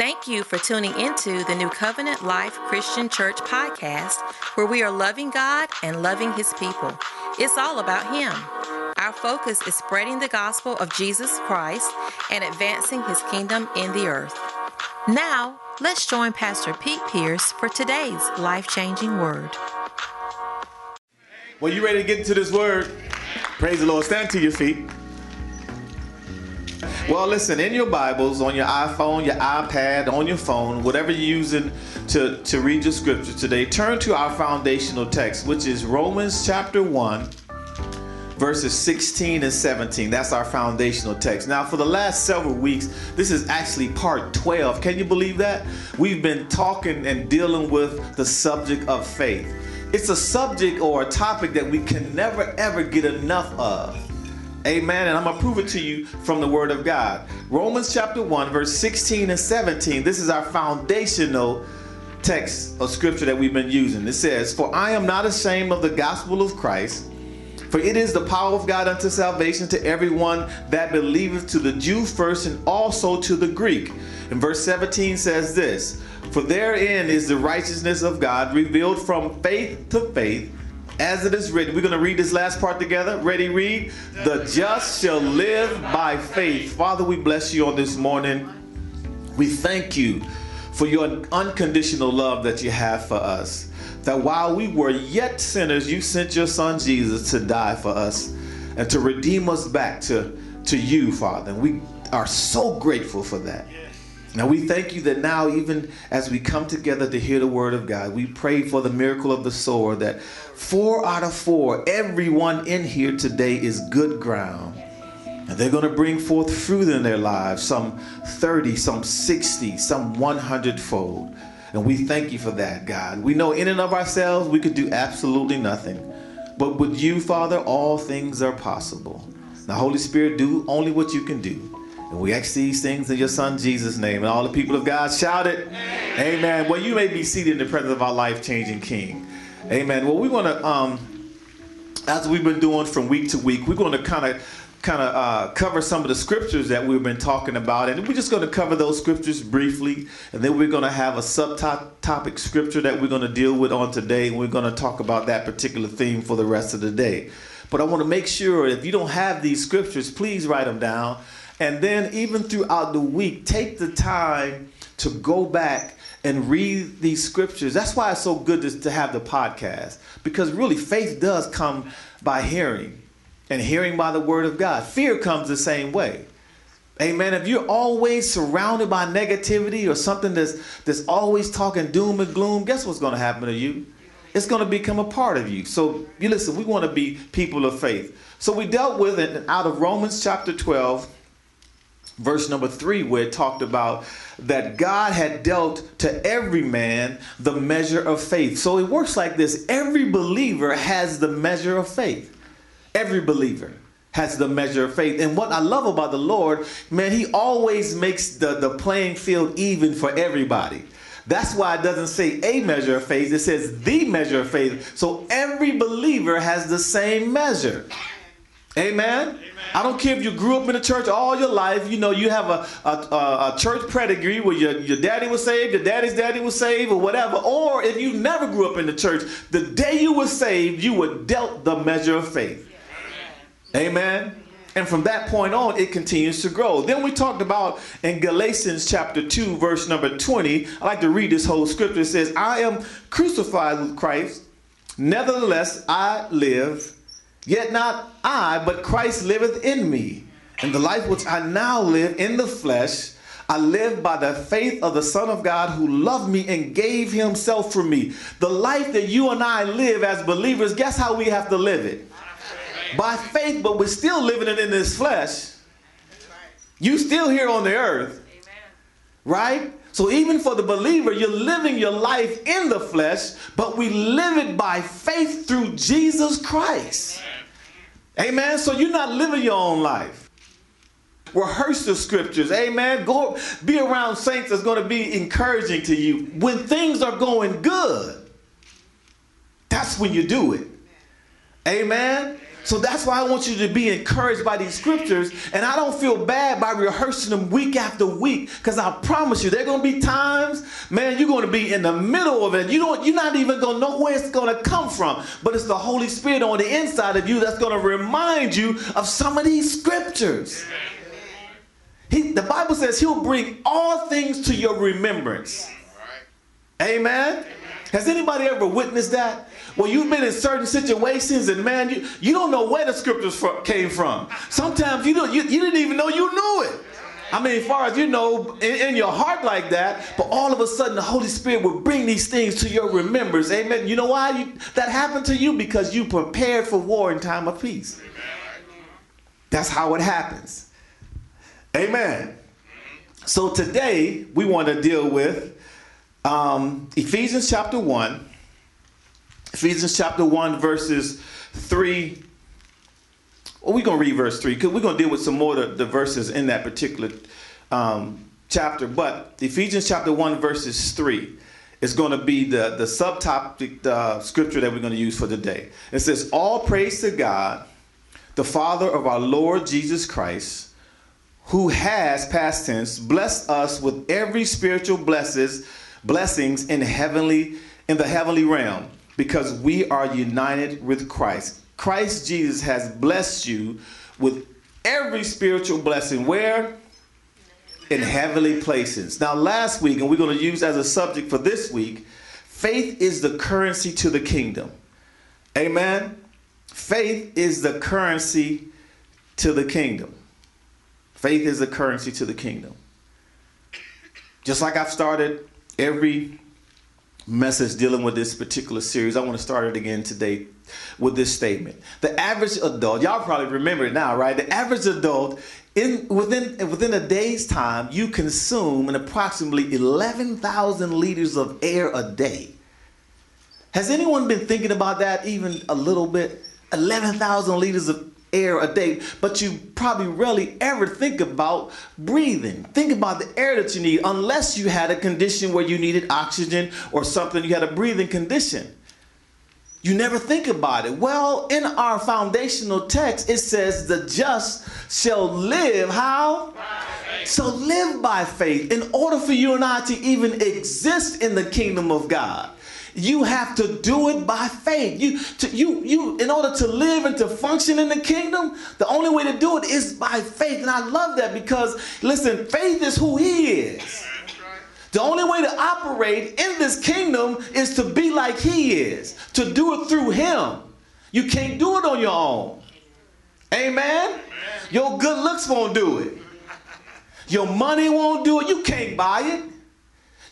Thank you for tuning into the New Covenant Life Christian Church podcast, where we are loving God and loving His people. It's all about Him. Our focus is spreading the gospel of Jesus Christ and advancing His kingdom in the earth. Now, let's join Pastor Pete Pierce for today's life changing word. Well, you ready to get into this word? Praise the Lord. Stand to your feet. Well, listen, in your Bibles, on your iPhone, your iPad, on your phone, whatever you're using to, to read your scripture today, turn to our foundational text, which is Romans chapter 1, verses 16 and 17. That's our foundational text. Now, for the last several weeks, this is actually part 12. Can you believe that? We've been talking and dealing with the subject of faith. It's a subject or a topic that we can never ever get enough of. Amen. And I'm going to prove it to you from the Word of God. Romans chapter 1, verse 16 and 17. This is our foundational text of scripture that we've been using. It says, For I am not ashamed of the gospel of Christ, for it is the power of God unto salvation to everyone that believeth, to the Jew first and also to the Greek. And verse 17 says this For therein is the righteousness of God revealed from faith to faith as it is written. We're going to read this last part together. Ready, read. The just shall live by faith. Father, we bless you on this morning. We thank you for your unconditional love that you have for us. That while we were yet sinners, you sent your son Jesus to die for us and to redeem us back to, to you, Father. And we are so grateful for that. Now we thank you that now, even as we come together to hear the word of God, we pray for the miracle of the sword that four out of four, everyone in here today is good ground. And they're going to bring forth fruit in their lives, some 30, some 60, some 100 fold. And we thank you for that, God. We know in and of ourselves we could do absolutely nothing. But with you, Father, all things are possible. Now, Holy Spirit, do only what you can do. And we ask these things in your son Jesus' name. And all the people of God shouted, Amen. Amen. Well, you may be seated in the presence of our life changing King. Amen. Well, we want to, um, as we've been doing from week to week, we're going to kind of kind of uh, cover some of the scriptures that we've been talking about. And we're just going to cover those scriptures briefly. And then we're going to have a subtopic scripture that we're going to deal with on today. And we're going to talk about that particular theme for the rest of the day. But I want to make sure if you don't have these scriptures, please write them down and then, even throughout the week, take the time to go back and read these scriptures. That's why it's so good to, to have the podcast, because really, faith does come by hearing, and hearing by the word of God. Fear comes the same way. Amen. If you're always surrounded by negativity or something that's that's always talking doom and gloom, guess what's going to happen to you? It's going to become a part of you. So you listen. We want to be people of faith. So we dealt with it out of Romans chapter 12 verse number three, where it talked about that God had dealt to every man the measure of faith. So it works like this every believer has the measure of faith. Every believer has the measure of faith. And what I love about the Lord, man, He always makes the, the playing field even for everybody. That's why it doesn't say a measure of faith, it says the measure of faith. So every believer has the same measure. Amen? Amen? I don't care if you grew up in the church all your life. You know, you have a, a, a, church pedigree where your, your daddy was saved, your daddy's daddy was saved, or whatever. Or if you never grew up in the church, the day you were saved, you were dealt the measure of faith. Amen? Amen? And from that point on, it continues to grow. Then we talked about in Galatians chapter 2, verse number 20. I like to read this whole scripture. It says, I am crucified with Christ. Nevertheless, I live Yet not I, but Christ liveth in me. And the life which I now live in the flesh, I live by the faith of the Son of God who loved me and gave himself for me. The life that you and I live as believers, guess how we have to live it? By faith, but we're still living it in this flesh. You still here on the earth. Right? So even for the believer, you're living your life in the flesh, but we live it by faith through Jesus Christ. Amen. So you're not living your own life. Rehearse the scriptures. Amen. Go be around saints that's going to be encouraging to you. When things are going good, that's when you do it. Amen. So that's why I want you to be encouraged by these scriptures. And I don't feel bad by rehearsing them week after week. Because I promise you, there are gonna be times, man, you're gonna be in the middle of it. You don't you're not even gonna know where it's gonna come from. But it's the Holy Spirit on the inside of you that's gonna remind you of some of these scriptures. He, the Bible says he'll bring all things to your remembrance. Amen. Has anybody ever witnessed that? Well, you've been in certain situations, and man, you, you don't know where the scriptures came from. Sometimes you don't, you, you didn't even know you knew it. I mean, as far as you know, in, in, your heart like that, but all of a sudden the Holy Spirit will bring these things to your remembrance. Amen. You know why you, that happened to you? Because you prepared for war in time of peace. That's how it happens. Amen. So today we want to deal with um, Ephesians chapter 1. Ephesians chapter 1, verses 3. Well, we're going to read verse 3 because we're going to deal with some more of the, the verses in that particular um, chapter. But Ephesians chapter 1, verses 3 is going to be the, the subtopic uh, scripture that we're going to use for today. It says, All praise to God, the Father of our Lord Jesus Christ, who has, past tense, blessed us with every spiritual blesses, blessings in heavenly in the heavenly realm because we are united with Christ. Christ Jesus has blessed you with every spiritual blessing. Where? In heavenly places. Now, last week, and we're going to use as a subject for this week, faith is the currency to the kingdom. Amen. Faith is the currency to the kingdom. Faith is the currency to the kingdom. Just like I've started every message dealing with this particular series, I want to start it again today with this statement. The average adult, y'all probably remember it now, right? The average adult in within within a day's time, you consume an approximately 11,000 liters of air a day. Has anyone been thinking about that even a little bit? 11,000 liters of air a day, but you probably rarely ever think about breathing. Think about the air that you need, unless you had a condition where you needed oxygen or something, you had a breathing condition. You never think about it. Well, in our foundational text, it says, The just shall live how? So live by faith. In order for you and I to even exist in the kingdom of God, you have to do it by faith. You, to, you, you, in order to live and to function in the kingdom, the only way to do it is by faith. And I love that because, listen, faith is who He is. The only way to operate in this kingdom is to be like He is, to do it through Him. You can't do it on your own. Amen? Your good looks won't do it. Your money won't do it. You can't buy it.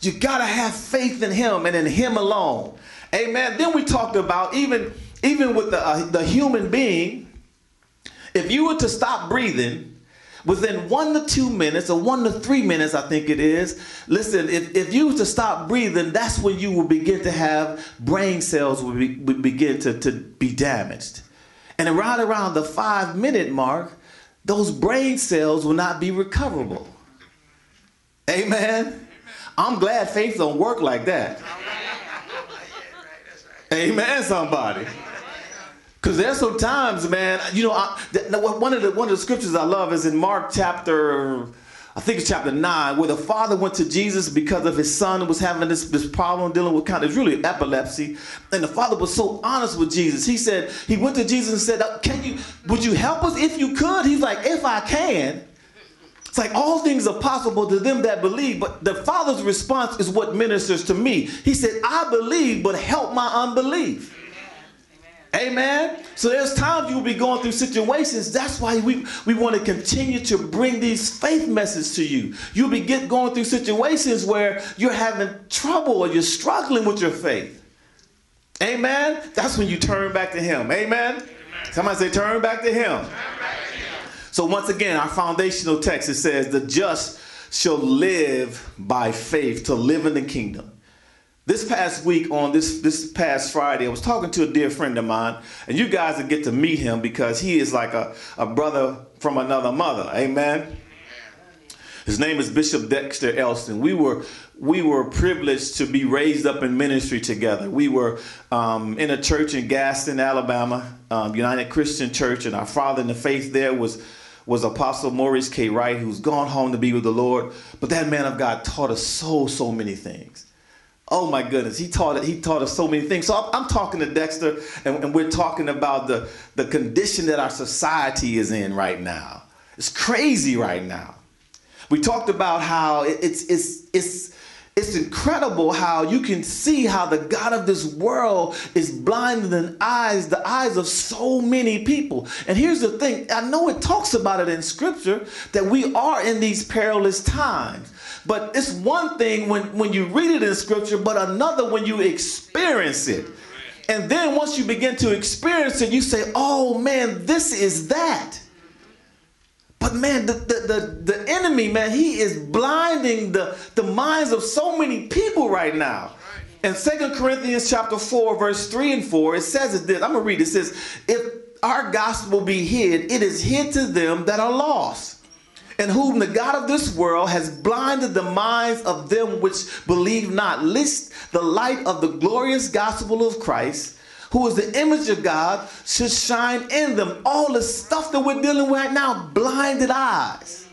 You got to have faith in him and in him alone. Amen. Then we talked about even even with the, uh, the human being, if you were to stop breathing within one to two minutes or one to three minutes, I think it is. Listen, if, if you were to stop breathing, that's when you will begin to have brain cells will, be, will begin to, to be damaged. And around around the five minute mark, those brain cells will not be recoverable. Amen. I'm glad faith don't work like that. Amen, somebody. Because there's some times, man, you know, I, one of the one of the scriptures I love is in Mark chapter, I think it's chapter nine, where the father went to Jesus because of his son was having this, this problem dealing with kind of really epilepsy, and the father was so honest with Jesus. He said he went to Jesus and said, uh, "Can you? Would you help us if you could?" He's like, "If I can." It's like all things are possible to them that believe, but the Father's response is what ministers to me. He said, I believe, but help my unbelief. Amen. Amen. So there's times you'll be going through situations. That's why we, we want to continue to bring these faith messages to you. You'll be get, going through situations where you're having trouble or you're struggling with your faith. Amen. That's when you turn back to Him. Amen. Amen. Somebody say, turn back to Him. So once again, our foundational text it says, "The just shall live by faith to live in the kingdom." This past week on this this past Friday, I was talking to a dear friend of mine, and you guys will get to meet him because he is like a, a brother from another mother. Amen. His name is Bishop Dexter Elston. We were we were privileged to be raised up in ministry together. We were um, in a church in Gaston, Alabama, um, United Christian Church, and our father in the faith there was was Apostle Maurice K. Wright, who's gone home to be with the Lord. But that man of God taught us so so many things. Oh my goodness, he taught he taught us so many things. So I'm, I'm talking to Dexter, and, and we're talking about the the condition that our society is in right now. It's crazy right now. We talked about how it's it's it's it's incredible how you can see how the God of this world is blinding the eyes, the eyes of so many people. And here's the thing I know it talks about it in scripture that we are in these perilous times. But it's one thing when, when you read it in scripture, but another when you experience it. And then once you begin to experience it, you say, oh man, this is that. But man, the, the, the, the, enemy, man, he is blinding the, the minds of so many people right now. In Second Corinthians chapter 4, verse 3 and 4, it says it this. I'm gonna read it. It says, if our gospel be hid, it is hid to them that are lost, and whom the God of this world has blinded the minds of them which believe not, lest the light of the glorious gospel of Christ who is the image of God, should shine in them. All the stuff that we're dealing with right now, blinded eyes.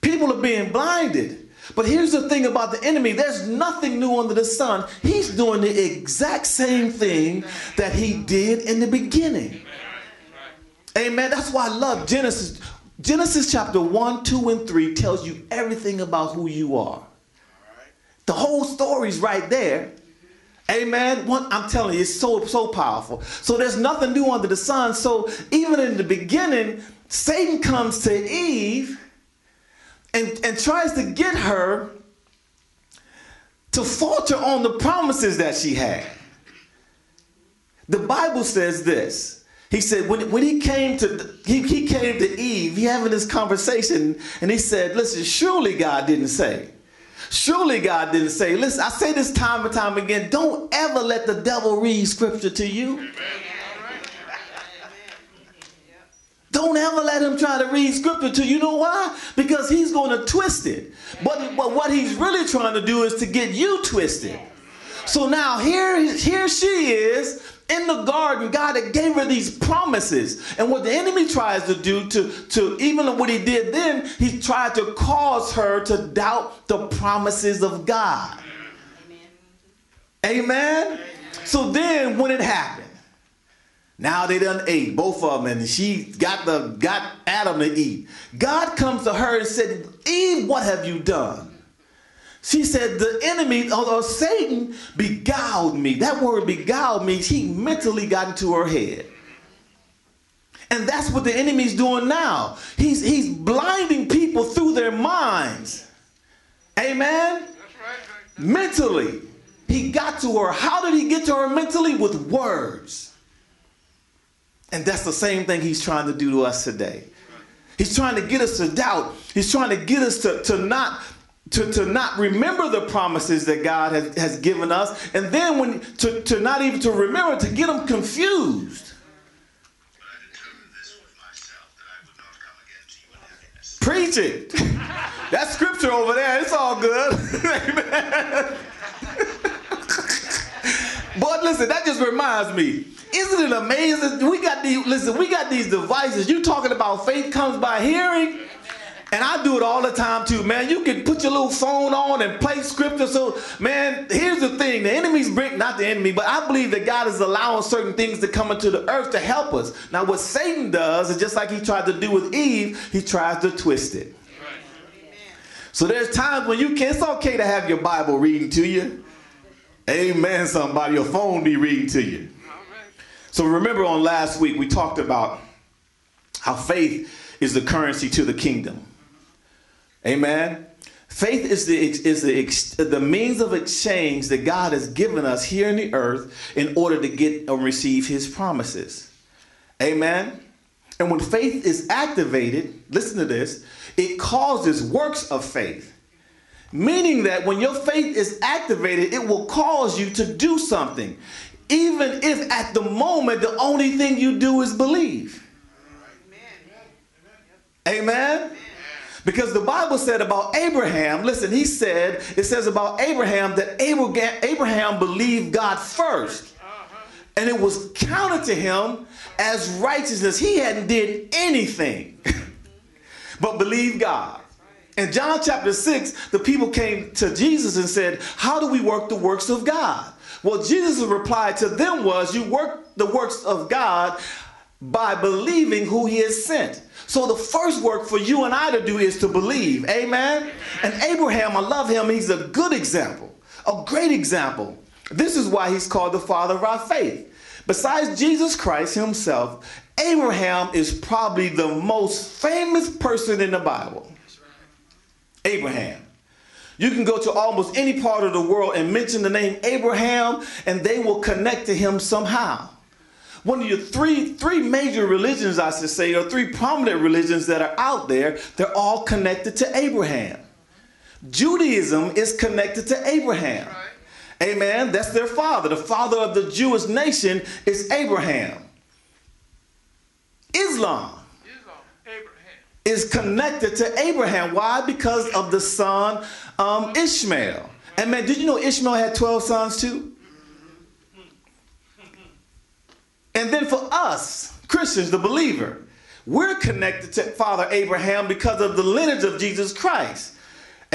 People are being blinded. But here's the thing about the enemy there's nothing new under the sun. He's doing the exact same thing that he did in the beginning. Amen. That's why I love Genesis. Genesis chapter 1, 2, and 3 tells you everything about who you are. The whole story's right there. Amen. One, I'm telling you, it's so so powerful. So there's nothing new under the sun. So even in the beginning, Satan comes to Eve and, and tries to get her to falter on the promises that she had. The Bible says this. He said when, when he came to he, he came to Eve, he having this conversation, and he said, Listen, surely God didn't say. Surely God didn't say, listen, I say this time and time again, don't ever let the devil read scripture to you. Don't ever let him try to read scripture to you. You know why? Because he's going to twist it. But, but what he's really trying to do is to get you twisted. So now here, here she is in the garden, God had gave her these promises. And what the enemy tries to do to, to even what he did then, he tried to cause her to doubt the promises of God. Amen. Amen? So then when it happened, now they done ate, both of them, and she got the got Adam to eat. God comes to her and said, Eve, what have you done? She said, The enemy or, Satan beguiled me. That word beguiled means he mentally got into her head. And that's what the enemy's doing now. He's, he's blinding people through their minds. Amen? Mentally. He got to her. How did he get to her mentally? With words. And that's the same thing he's trying to do to us today. He's trying to get us to doubt. He's trying to get us to, to not to, to not remember the promises that God has, has given us, and then when to, to not even to remember, to get them confused. Preach it. that scripture over there. It's all good. but listen, that just reminds me. Isn't it amazing? We got these, listen, we got these devices. You talking about faith comes by hearing? And I do it all the time too, man. You can put your little phone on and play scripture. So, man, here's the thing: the enemy's bring not the enemy, but I believe that God is allowing certain things to come into the earth to help us. Now, what Satan does is just like he tried to do with Eve, he tries to twist it. So there's times when you can. It's okay to have your Bible reading to you. Amen. Somebody, your phone be reading to you. So remember on last week we talked about how faith is the currency to the kingdom. Amen. Faith is the is the the means of exchange that God has given us here in the earth in order to get and receive His promises. Amen. And when faith is activated, listen to this, it causes works of faith. Meaning that when your faith is activated, it will cause you to do something, even if at the moment the only thing you do is believe. Amen. Amen. Because the Bible said about Abraham, listen, he said, it says about Abraham that Abraham believed God first. Uh-huh. And it was counted to him as righteousness. He hadn't did anything but believe God. In John chapter 6, the people came to Jesus and said, How do we work the works of God? Well, Jesus' reply to them was, You work the works of God by believing who he has sent. So the first work for you and I to do is to believe. Amen? And Abraham, I love him. He's a good example, a great example. This is why he's called the father of our faith. Besides Jesus Christ himself, Abraham is probably the most famous person in the Bible. Abraham. You can go to almost any part of the world and mention the name Abraham, and they will connect to him somehow. One of your three, three major religions, I should say, or three prominent religions that are out there, they're all connected to Abraham. Judaism is connected to Abraham. Amen. That's their father. The father of the Jewish nation is Abraham. Islam is connected to Abraham. Why? Because of the son um, Ishmael. And man, did you know Ishmael had 12 sons too? And then for us, Christians, the believer, we're connected to Father Abraham because of the lineage of Jesus Christ.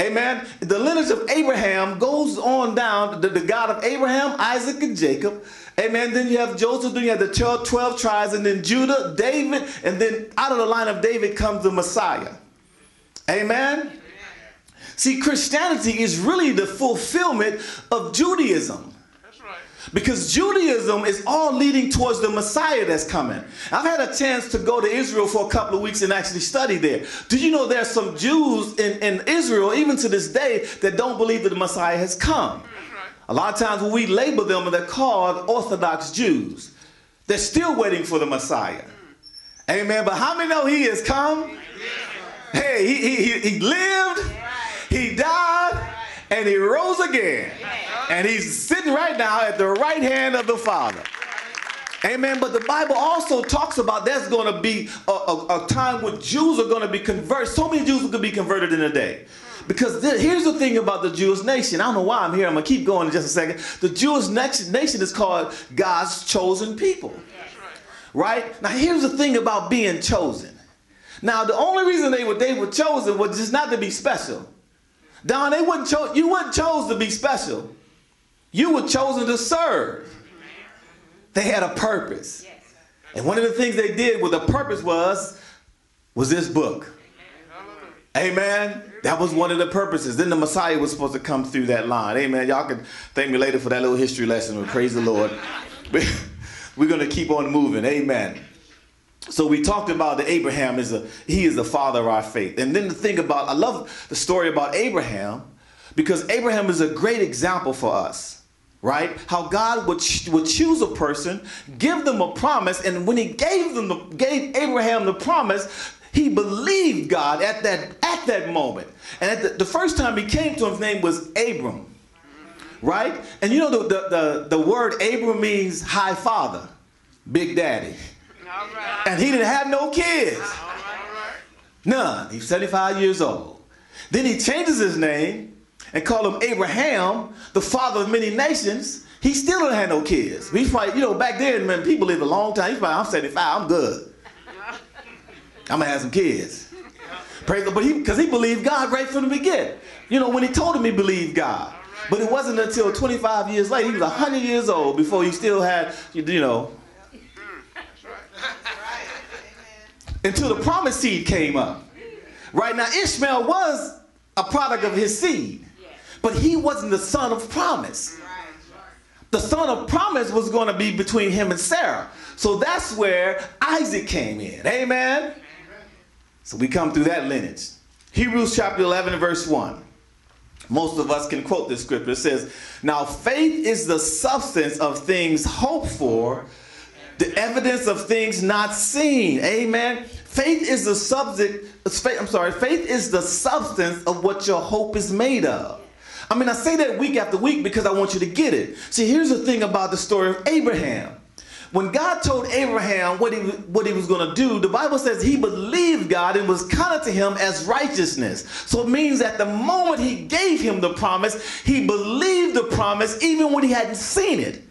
Amen. The lineage of Abraham goes on down to the God of Abraham, Isaac, and Jacob. Amen. Then you have Joseph, then you have the 12, 12 tribes, and then Judah, David, and then out of the line of David comes the Messiah. Amen. See, Christianity is really the fulfillment of Judaism. Because Judaism is all leading towards the Messiah that's coming. I've had a chance to go to Israel for a couple of weeks and actually study there. Did you know there's some Jews in, in Israel, even to this day, that don't believe that the Messiah has come? A lot of times when we label them, they're called Orthodox Jews. They're still waiting for the Messiah. Amen. But how many know he has come? Hey, he, he, he lived, he died, and he rose again. And he's sitting right now at the right hand of the Father. Amen. But the Bible also talks about there's going to be a, a, a time when Jews are going to be converted. So many Jews to be converted in a day. Because here's the thing about the Jewish nation. I don't know why I'm here. I'm going to keep going in just a second. The Jewish nation is called God's chosen people. Right? Now, here's the thing about being chosen. Now, the only reason they were, they were chosen was just not to be special. Don, they wouldn't cho- you weren't chosen to be special. You were chosen to serve. They had a purpose. And one of the things they did with the purpose was was this book. Amen. That was one of the purposes. Then the Messiah was supposed to come through that line. Amen. Y'all can thank me later for that little history lesson. Praise the Lord. We're going to keep on moving. Amen. So we talked about that Abraham is a he is the father of our faith. And then the thing about I love the story about Abraham because Abraham is a great example for us. Right? How God would, would choose a person, give them a promise, and when he gave them the, gave Abraham the promise, he believed God at that at that moment. And at the, the first time he came to him, his name was Abram. Right? And you know the, the, the, the word Abram means high father, big daddy. And he didn't have no kids. None. He's 75 years old. Then he changes his name and call him Abraham, the father of many nations. He still didn't have no kids. He's probably, you know, back then, man, people lived a long time. He's probably, I'm 75, I'm good. I'm gonna have some kids. Praise God. But he, because he believed God right from the beginning. You know, when he told him he believed God. But it wasn't until 25 years later, he was 100 years old before he still had, you know, until the promised seed came up. Right now, Ishmael was a product of his seed, but he wasn't the son of promise. The son of promise was going to be between him and Sarah. So that's where Isaac came in. Amen. So we come through that lineage. Hebrews chapter 11 verse 1. Most of us can quote this scripture. It says, Now faith is the substance of things hoped for, the evidence of things not seen. Amen. Faith is the subject, I'm sorry, faith is the substance of what your hope is made of. I mean, I say that week after week because I want you to get it. See, here's the thing about the story of Abraham. when God told Abraham what he what he was going to do, the Bible says he believed God and was counted to him as righteousness. So it means that the moment he gave him the promise, he believed the promise even when he hadn't seen it.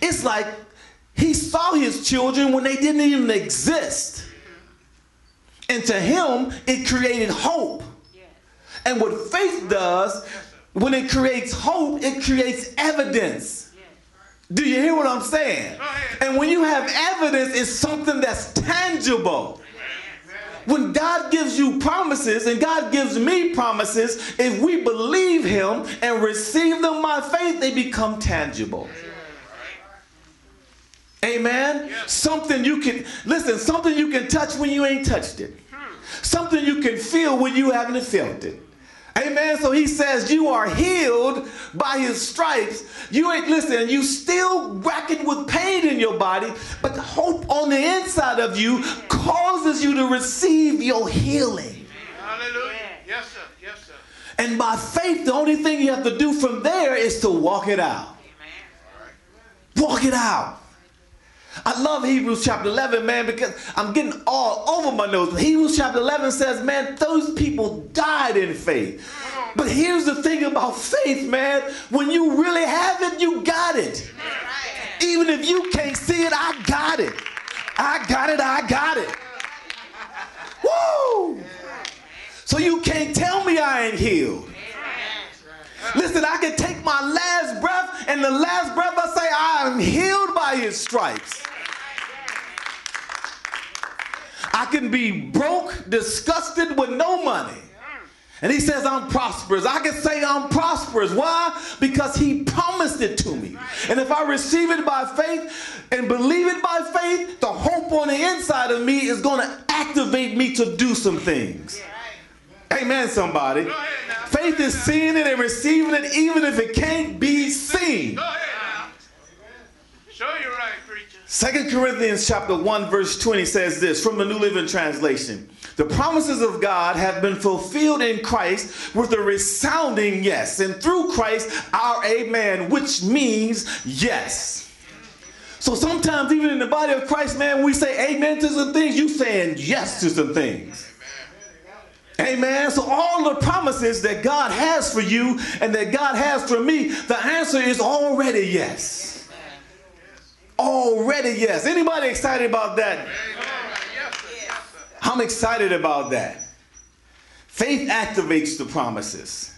It's like he saw his children when they didn't even exist. And to him, it created hope. And what faith does, when it creates hope, it creates evidence. Do you hear what I'm saying? And when you have evidence, it's something that's tangible. When God gives you promises and God gives me promises, if we believe Him and receive them by faith, they become tangible. Amen. Something you can listen, something you can touch when you ain't touched it. Hmm. Something you can feel when you haven't felt it. Amen. So he says, You are healed by his stripes. You ain't listen, you still racking with pain in your body, but the hope on the inside of you causes you to receive your healing. Hallelujah. Yes, sir. Yes, sir. And by faith, the only thing you have to do from there is to walk it out. Walk it out. I love Hebrews chapter 11, man, because I'm getting all over my nose. Hebrews chapter 11 says, man, those people died in faith. But here's the thing about faith, man. When you really have it, you got it. Even if you can't see it, I got it. I got it, I got it. Woo! So you can't tell me I ain't healed. Listen, I can take my last breath, and the last breath I say, I am healed by his stripes. I can be broke, disgusted with no money. And he says, I'm prosperous. I can say I'm prosperous. Why? Because he promised it to me. And if I receive it by faith and believe it by faith, the hope on the inside of me is going to activate me to do some things. Amen, somebody. Faith is seeing it and receiving it even if it can't be seen. Go ahead now. Show you right, preacher. Second Corinthians chapter 1 verse 20 says this from the New Living Translation. The promises of God have been fulfilled in Christ with a resounding yes. And through Christ our amen, which means yes. So sometimes even in the body of Christ, man, we say amen to some things, you saying yes to some things. Amen. So all the promises that God has for you and that God has for me, the answer is already yes. Already yes. Anybody excited about that? I'm excited about that. Faith activates the promises.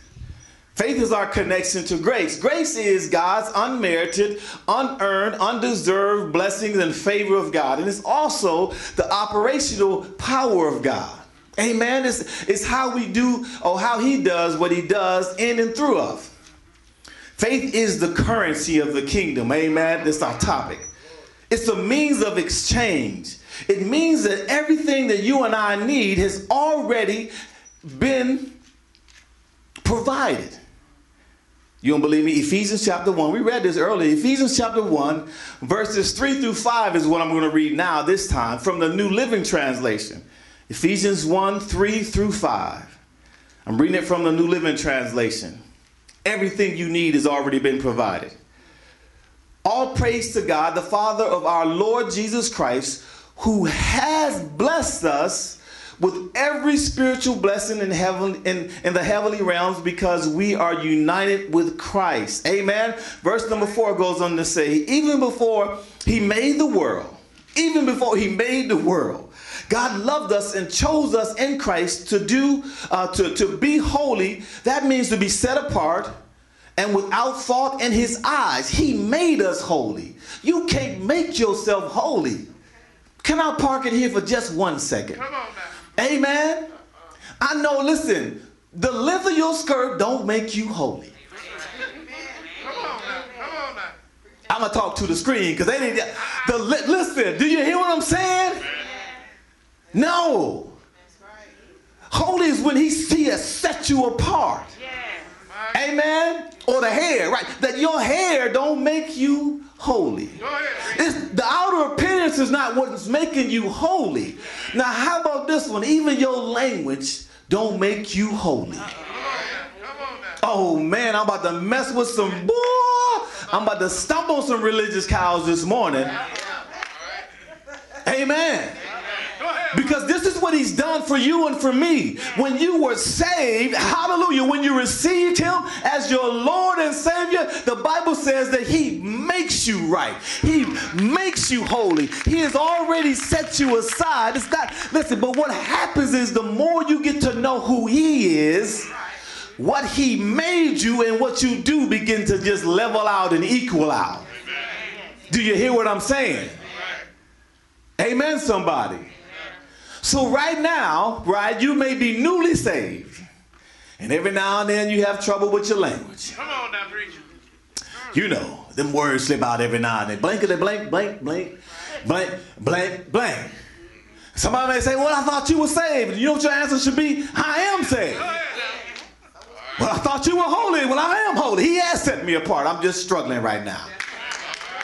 Faith is our connection to grace. Grace is God's unmerited, unearned, undeserved blessings and favor of God. And it's also the operational power of God. Amen. It's, it's how we do or how he does what he does in and through us. Faith is the currency of the kingdom. Amen. That's our topic. It's a means of exchange. It means that everything that you and I need has already been provided. You don't believe me? Ephesians chapter 1. We read this earlier. Ephesians chapter 1, verses 3 through 5 is what I'm going to read now, this time, from the New Living Translation. Ephesians 1, 3 through 5. I'm reading it from the New Living Translation. Everything you need has already been provided. All praise to God, the Father of our Lord Jesus Christ, who has blessed us with every spiritual blessing in heaven in, in the heavenly realms because we are united with Christ. Amen. Verse number four goes on to say, even before he made the world, even before he made the world, God loved us and chose us in Christ to do uh, to, to be holy. That means to be set apart and without fault in his eyes. He made us holy. You can't make yourself holy. Can I park it here for just one second? Come on now. Amen. I know, listen, the length of your skirt don't make you holy. Come on now. Come on now. I'm gonna talk to the screen because they need the listen. Do you hear what I'm saying? No. Holy is when he, he has set you apart. Amen. Or the hair, right? That your hair don't make you holy. It's, the outer appearance is not what's making you holy. Now, how about this one? Even your language don't make you holy. Come on now. Come on now. Oh man, I'm about to mess with some boy. I'm about to stomp on some religious cows this morning. Amen. Because this is what he's done for you and for me. When you were saved, hallelujah, when you received him as your Lord and Savior, the Bible says that he makes you right. He makes you holy. He has already set you aside. It's not, listen, but what happens is the more you get to know who he is, what he made you and what you do begin to just level out and equal out. Do you hear what I'm saying? Amen, somebody. So right now, right, you may be newly saved. And every now and then you have trouble with your language. Come on now, preacher. You know, them words slip out every now and then. Blankety blank, blank, blank, blank, blank, blank. Somebody may say, Well, I thought you were saved. You know what your answer should be? I am saved. Well, I thought you were holy. Well, I am holy. He has set me apart. I'm just struggling right now.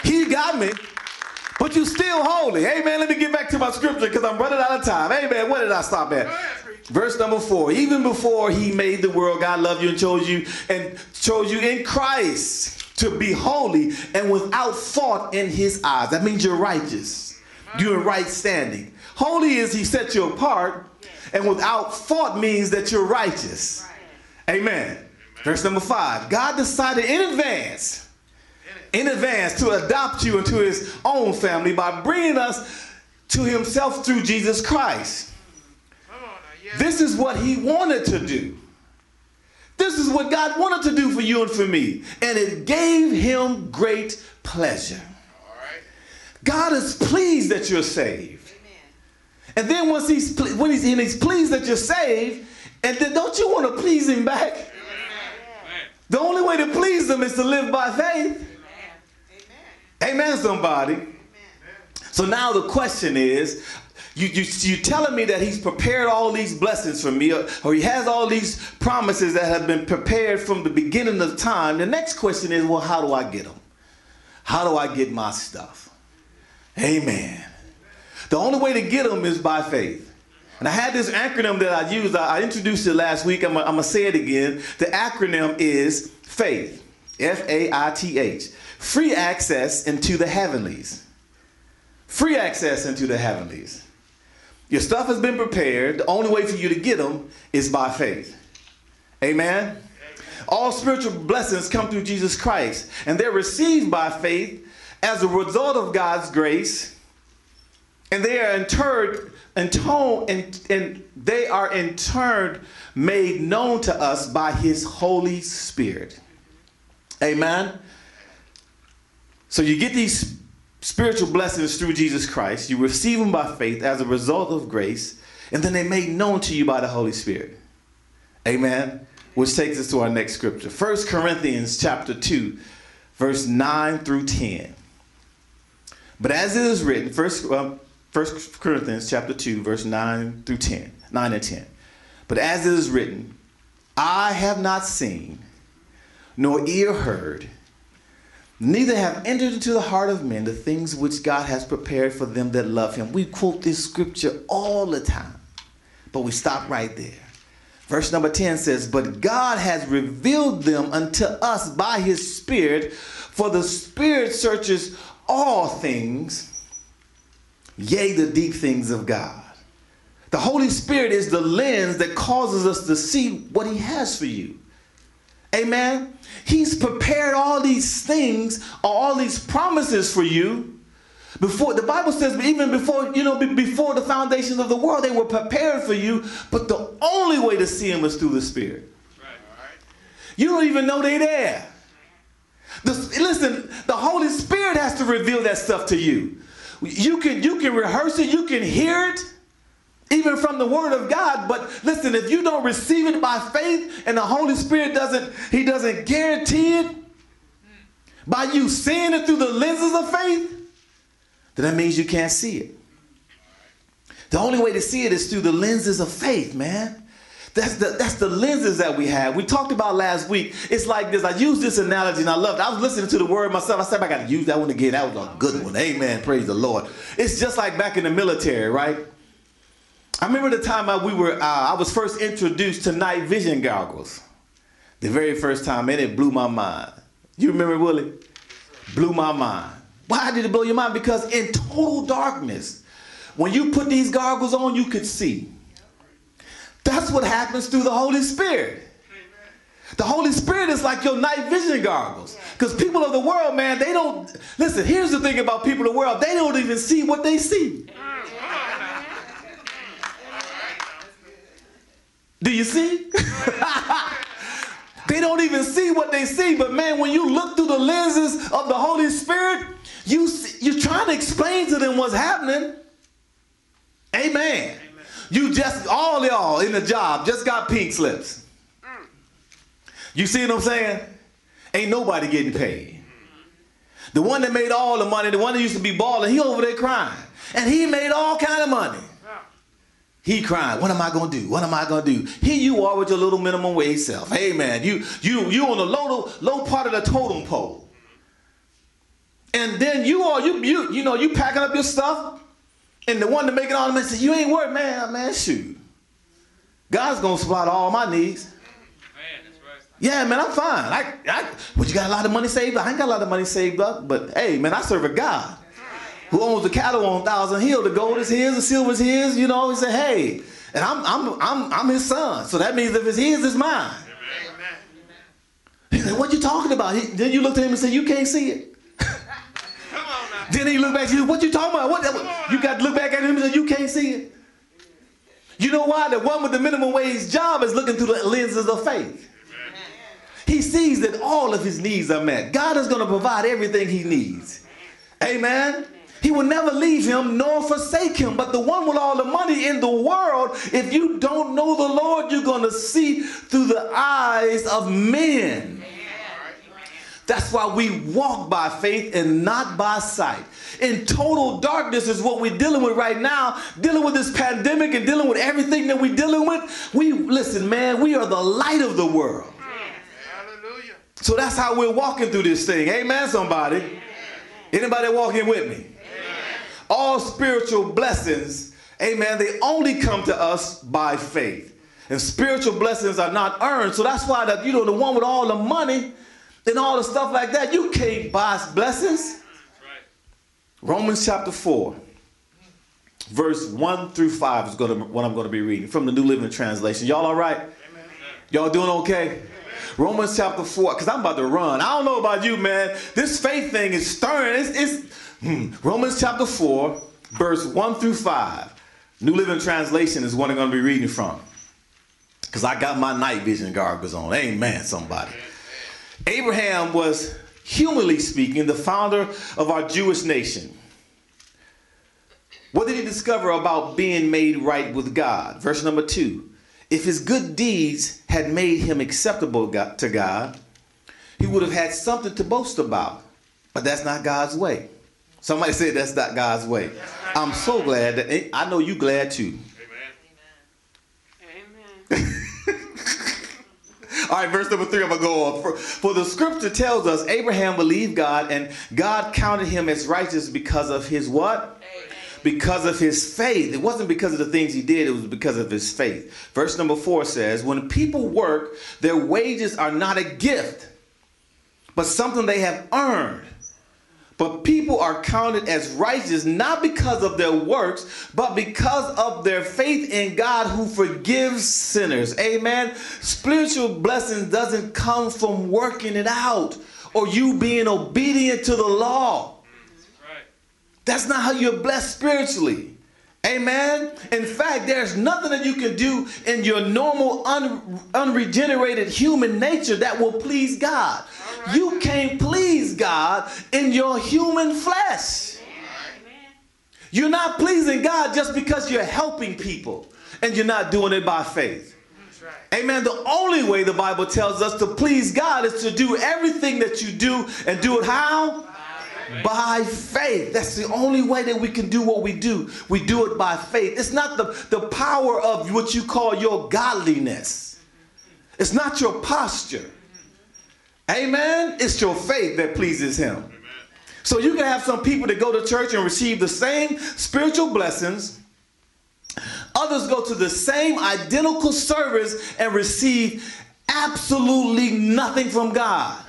He got me, but you still holy. Amen. Let me get back to my scripture because I'm running out of time. Amen. Where did I stop at? Go ahead, preacher. Verse number four. Even before he made the world, God loved you and chose you and chose you in Christ to be holy and without fault in his eyes. That means you're righteous. You're in right standing. Holy is he set you apart, and without fault means that you're righteous. Amen. Verse number five. God decided in advance, in advance to adopt you into his own family by bringing us to himself through Jesus Christ. Come on now. Yes. This is what he wanted to do. This is what God wanted to do for you and for me. And it gave him great pleasure. God is pleased that you're saved. And then once he's when he's, and he's pleased that you're saved, and then don't you want to please him back? The only way to please him is to live by faith. Amen, somebody. So now the question is, you, you, you're telling me that he's prepared all these blessings for me, or, or he has all these promises that have been prepared from the beginning of time. The next question is, well, how do I get them? How do I get my stuff? Amen. The only way to get them is by faith. And I had this acronym that I used. I I introduced it last week. I'm going to say it again. The acronym is FAITH. F A I T H. Free access into the heavenlies. Free access into the heavenlies. Your stuff has been prepared. The only way for you to get them is by faith. Amen. All spiritual blessings come through Jesus Christ, and they're received by faith as a result of God's grace, and they are interred, turn, in and, and they are in turn made known to us by His Holy Spirit. Amen. So you get these spiritual blessings through Jesus Christ. You receive them by faith as a result of grace, and then they made known to you by the Holy Spirit. Amen. Which takes us to our next scripture. 1 Corinthians chapter 2, verse 9 through 10. But as it is written, 1, uh, 1 Corinthians chapter 2, verse 9 through 10, 9 and 10. But as it is written, I have not seen, nor ear heard, neither have entered into the heart of men the things which God has prepared for them that love him. We quote this scripture all the time, but we stop right there. Verse number 10 says, But God has revealed them unto us by his Spirit, for the Spirit searches all things, yea, the deep things of God. The Holy Spirit is the lens that causes us to see what he has for you. Amen. He's prepared all these things, all these promises for you. Before the Bible says, even before you know, before the foundations of the world, they were prepared for you. But the only way to see them is through the Spirit. Right. You don't even know they're there. The, listen, the Holy Spirit has to reveal that stuff to you. You can you can rehearse it, you can hear it, even from the Word of God. But listen, if you don't receive it by faith, and the Holy Spirit doesn't, He doesn't guarantee it by you seeing it through the lenses of faith, then that means you can't see it. The only way to see it is through the lenses of faith, man. That's the, that's the lenses that we have. We talked about last week. It's like this. I used this analogy and I loved it. I was listening to the word myself. I said, I got to use that one again. That was a good one. Amen. Praise the Lord. It's just like back in the military, right? I remember the time I, we were, uh, I was first introduced to night vision goggles. The very first time, and it blew my mind. You remember, Willie? blew my mind. Why did it blow your mind? Because in total darkness, when you put these goggles on, you could see. That's what happens through the Holy Spirit. The Holy Spirit is like your night vision goggles. Because people of the world, man, they don't. Listen, here's the thing about people of the world they don't even see what they see. Do you see? they don't even see what they see. But man, when you look through the lenses of the Holy Spirit, you see, you're trying to explain to them what's happening. Amen. Amen. You just all y'all in the job just got pink slips. You see what I'm saying? Ain't nobody getting paid. The one that made all the money, the one that used to be balling, he over there crying. And he made all kind of money. He crying, what am I gonna do? What am I gonna do? Here you are with your little minimum wage self. Hey man, you you you on the low low part of the totem pole. And then you are you you you know you packing up your stuff, and the one to make it all the says, You ain't worried, man, man, shoot. God's gonna supply all my needs. Yeah, man, I'm fine. I, I, but you got a lot of money saved up? I ain't got a lot of money saved up, but hey, man, I serve a God who owns the cattle on Thousand Hill. The gold is his, the silver is his. You know, he said, hey, and I'm, I'm, I'm, I'm his son. So that means if it's his, it's mine. Amen. He said, what you talking about? He, then you look at him and say, you can't see it. Come on. Then he looked back to you, what you talking about? What, you got to look back at him and say, you can't see it. You know why? The one with the minimum wage job is looking through the lenses of faith. He sees that all of his needs are met. God is going to provide everything he needs. Amen. He will never leave him nor forsake him. But the one with all the money in the world, if you don't know the Lord, you're going to see through the eyes of men. That's why we walk by faith and not by sight. In total darkness is what we're dealing with right now, dealing with this pandemic and dealing with everything that we're dealing with. We listen, man, we are the light of the world. So that's how we're walking through this thing. Amen, somebody. Anybody walking with me? All spiritual blessings, amen, they only come to us by faith. And spiritual blessings are not earned. So that's why that you know the one with all the money and all the stuff like that, you can't buy blessings. Romans chapter 4, verse 1 through 5 is gonna, what I'm going to be reading from the New Living Translation. Y'all all right? Y'all doing okay? Romans chapter 4, because I'm about to run. I don't know about you, man. This faith thing is stirring. It's, it's hmm. Romans chapter 4, verse 1 through 5. New Living Translation is what I'm going to be reading from. Because I got my night vision goggles on. Amen, somebody. Abraham was, humanly speaking, the founder of our Jewish nation. What did he discover about being made right with God? Verse number 2 if his good deeds had made him acceptable to God, he would have had something to boast about. But that's not God's way. Somebody said that's not God's way. I'm so glad that eh, I know you glad too. Amen. Amen. All right, verse number three, I'm going to go on. For, for the scripture tells us Abraham believed God and God counted him as righteous because of his what? because of his faith. It wasn't because of the things he did, it was because of his faith. Verse number four says, When people work, their wages are not a gift, but something they have earned. But people are counted as righteous not because of their works, but because of their faith in God who forgives sinners. Amen. Spiritual blessings doesn't come from working it out or you being obedient to the law. That's not how you're blessed spiritually. Amen. In fact, there's nothing that you can do in your normal, un- unregenerated human nature that will please God. You can't please God in your human flesh. You're not pleasing God just because you're helping people and you're not doing it by faith. Amen. The only way the Bible tells us to please God is to do everything that you do and do it how? by faith. That's the only way that we can do what we do. We do it by faith. It's not the, the power of what you call your godliness, it's not your posture. Amen. It's your faith that pleases Him. So you can have some people that go to church and receive the same spiritual blessings. Others go to the same identical service and receive absolutely nothing from God.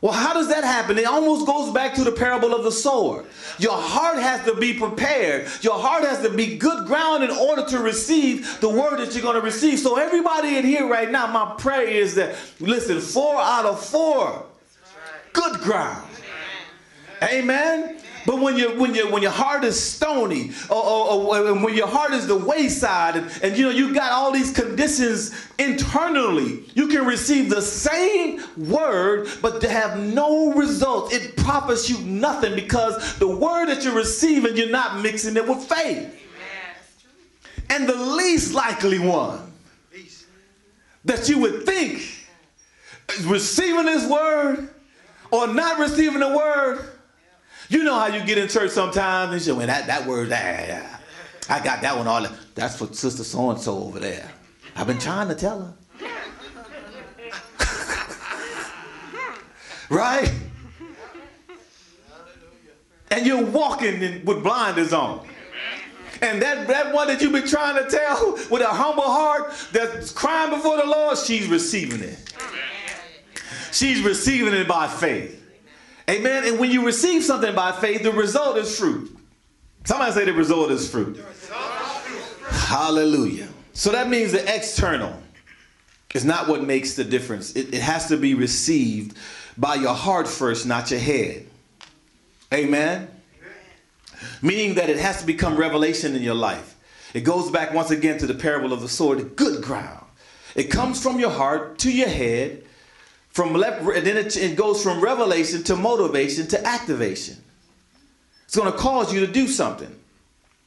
Well, how does that happen? It almost goes back to the parable of the sower. Your heart has to be prepared. Your heart has to be good ground in order to receive the word that you're going to receive. So, everybody in here right now, my prayer is that, listen, four out of four, good ground. Amen. But when you when you when your heart is stony, or, or, or, when your heart is the wayside, and, and you know you got all these conditions internally, you can receive the same word, but to have no results. It profits you nothing because the word that you're receiving, you're not mixing it with faith. And the least likely one that you would think receiving this word or not receiving the word you know how you get in church sometimes and you say, well, that, that word. I got that one all. That's for Sister So and so over there. I've been trying to tell her. right? And you're walking in, with blinders on. And that, that one that you've been trying to tell with a humble heart that's crying before the Lord, she's receiving it. She's receiving it by faith. Amen. And when you receive something by faith, the result is fruit. Somebody say the result is fruit. Hallelujah. So that means the external is not what makes the difference. It, it has to be received by your heart first, not your head. Amen. Meaning that it has to become revelation in your life. It goes back once again to the parable of the sower, good ground. It comes from your heart to your head from and then it, it goes from revelation to motivation to activation. It's going to cause you to do something.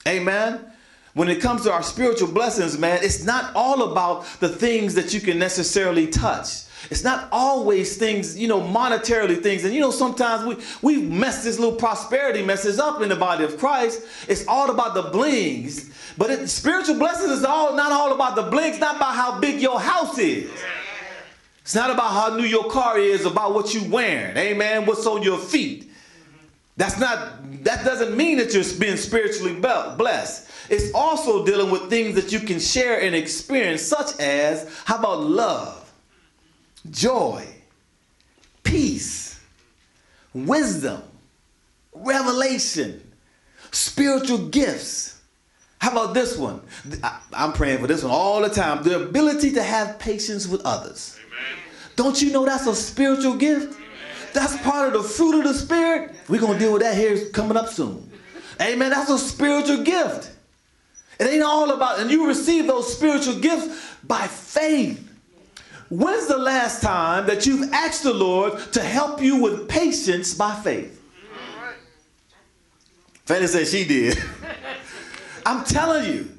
Amen. When it comes to our spiritual blessings, man, it's not all about the things that you can necessarily touch. It's not always things, you know, monetarily things. And you know, sometimes we we mess this little prosperity messes up in the body of Christ. It's all about the blings. But it, spiritual blessings is all not all about the blings, not about how big your house is. It's not about how new your car is, about what you wearing. Amen. What's on your feet. That's not that doesn't mean that you're being spiritually blessed. It's also dealing with things that you can share and experience, such as how about love, joy, peace, wisdom, revelation, spiritual gifts. How about this one? I'm praying for this one all the time. The ability to have patience with others. Don't you know that's a spiritual gift? That's part of the fruit of the Spirit. We're going to deal with that here coming up soon. Amen. That's a spiritual gift. It ain't all about, and you receive those spiritual gifts by faith. When's the last time that you've asked the Lord to help you with patience by faith? Fanny said she did. I'm telling you,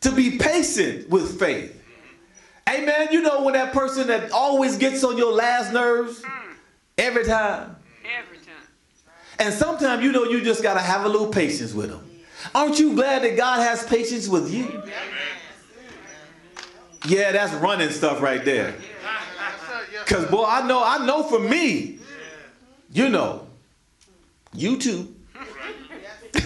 to be patient with faith. Hey man, you know when that person that always gets on your last nerves hmm. every time. Every time. And sometimes you know you just gotta have a little patience with them. Aren't you glad that God has patience with you? Yeah, that's running stuff right there. Cause boy, I know, I know for me, you know, you too.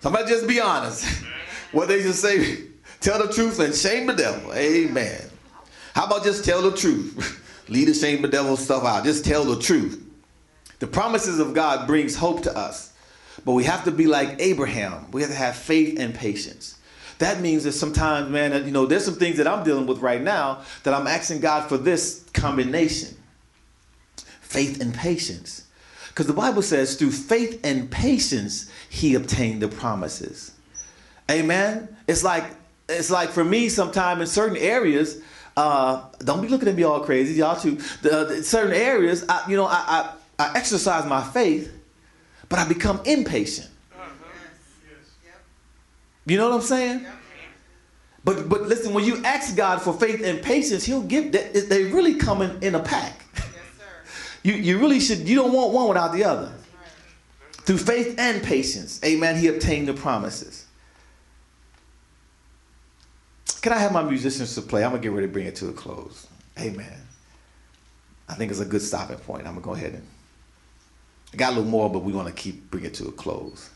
Somebody just be honest. What they just say, Tell the truth and shame the devil. Amen. How about just tell the truth? Leave the shame the devil stuff out. Just tell the truth. The promises of God brings hope to us. But we have to be like Abraham. We have to have faith and patience. That means that sometimes, man, you know, there's some things that I'm dealing with right now that I'm asking God for this combination. Faith and patience. Because the Bible says through faith and patience, he obtained the promises. Amen. It's like it's like for me, sometimes in certain areas, uh, don't be looking at me all crazy, y'all too. The, the certain areas, I, you know, I, I, I exercise my faith, but I become impatient. You know what I'm saying? But but listen, when you ask God for faith and patience, He'll give that. They really come in, in a pack. Yes, you you really should. You don't want one without the other. Through faith and patience, Amen. He obtained the promises. Can I have my musicians to play? I'm gonna get ready to bring it to a close. Hey man, I think it's a good stopping point. I'm gonna go ahead and I got a little more, but we want to keep bring it to a close.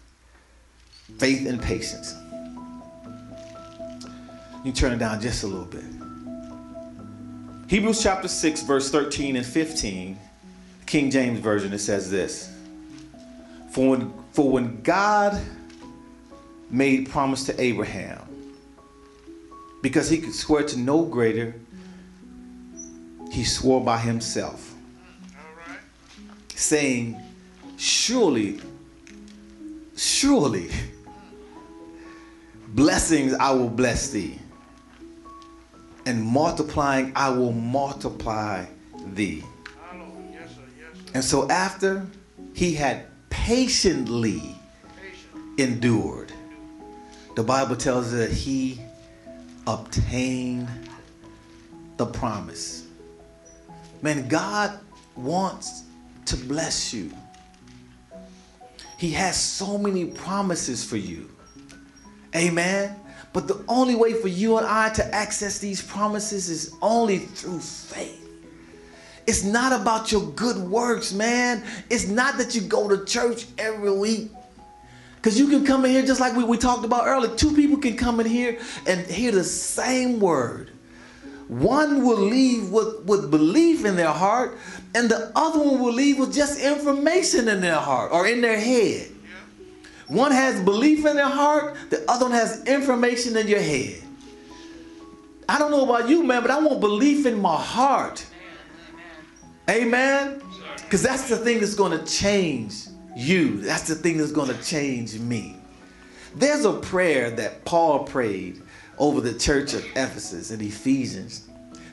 Faith and patience. You turn it down just a little bit. Hebrews chapter 6, verse 13 and 15 King James Version, it says this For when, for when God made promise to Abraham, because he could swear to no greater, he swore by himself, right. saying, Surely, surely, blessings I will bless thee, and multiplying I will multiply thee. Yes, sir. Yes, sir. And so after he had patiently Patient. endured, the Bible tells us that he obtained the promise. Man, God wants to bless you. He has so many promises for you. Amen. But the only way for you and I to access these promises is only through faith. It's not about your good works, man. It's not that you go to church every week. Because you can come in here just like we, we talked about earlier. Two people can come in here and hear the same word. One will leave with, with belief in their heart, and the other one will leave with just information in their heart or in their head. One has belief in their heart, the other one has information in your head. I don't know about you, man, but I want belief in my heart. Amen. Because that's the thing that's going to change you. That's the thing that's going to change me. There's a prayer that Paul prayed over the church of Ephesus in Ephesians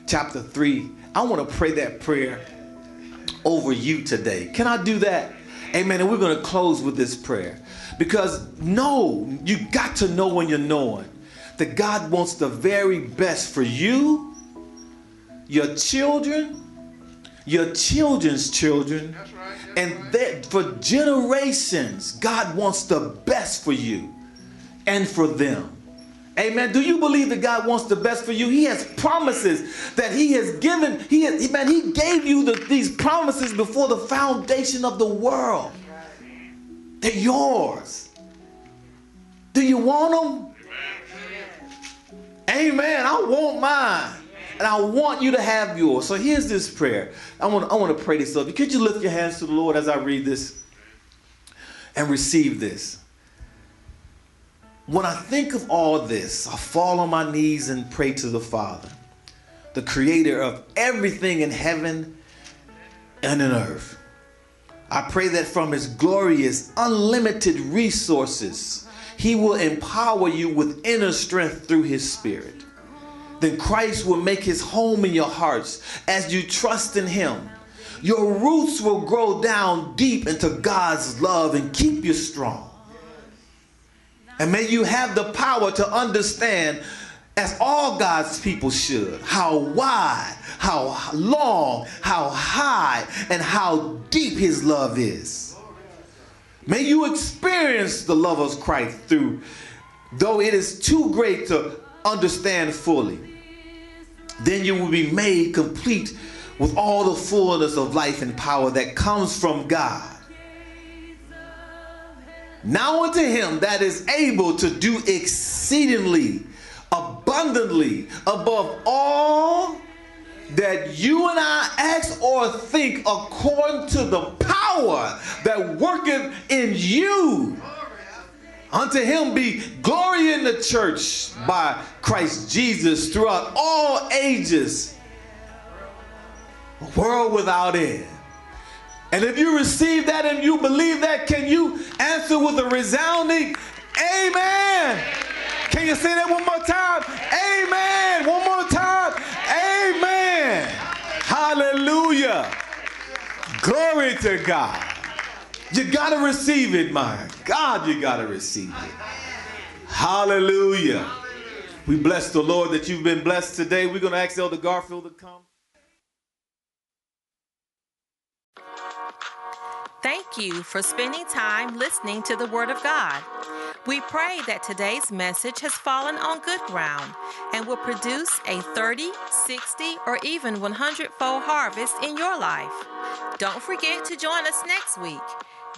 chapter 3. I want to pray that prayer over you today. Can I do that? Amen. And we're going to close with this prayer. Because know, you got to know when you're knowing that God wants the very best for you, your children, your children's children, That's right. That's and that for generations, God wants the best for you and for them. Amen. Do you believe that God wants the best for you? He has promises that He has given. He has, man, He gave you the, these promises before the foundation of the world. They're yours. Do you want them? Amen. I want mine. And I want you to have yours. So here's this prayer. I want, I want to pray this you. Could you lift your hands to the Lord as I read this and receive this? When I think of all this, I fall on my knees and pray to the Father, the creator of everything in heaven and in earth. I pray that from his glorious, unlimited resources, he will empower you with inner strength through his spirit. Then Christ will make his home in your hearts as you trust in him. Your roots will grow down deep into God's love and keep you strong. And may you have the power to understand, as all God's people should, how wide, how long, how high, and how deep His love is. May you experience the love of Christ through, though it is too great to understand fully. Then you will be made complete with all the fullness of life and power that comes from God. Now unto him that is able to do exceedingly abundantly above all that you and I ask or think according to the power that worketh in you. Unto him be glory in the church by Christ Jesus throughout all ages, a world without end. And if you receive that and you believe that, can you answer with a resounding amen? Can you say that one more time? Amen. One more time. Amen. Hallelujah. Glory to God. You got to receive it, my God, you got to receive it. Hallelujah. We bless the Lord that you've been blessed today. We're going to ask Elder Garfield to come. Thank you for spending time listening to the Word of God. We pray that today's message has fallen on good ground and will produce a 30, 60, or even 100 fold harvest in your life. Don't forget to join us next week.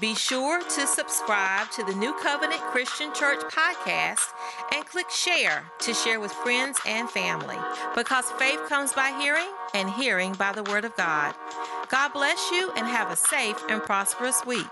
Be sure to subscribe to the New Covenant Christian Church podcast and click share to share with friends and family because faith comes by hearing and hearing by the Word of God. God bless you and have a safe and prosperous week.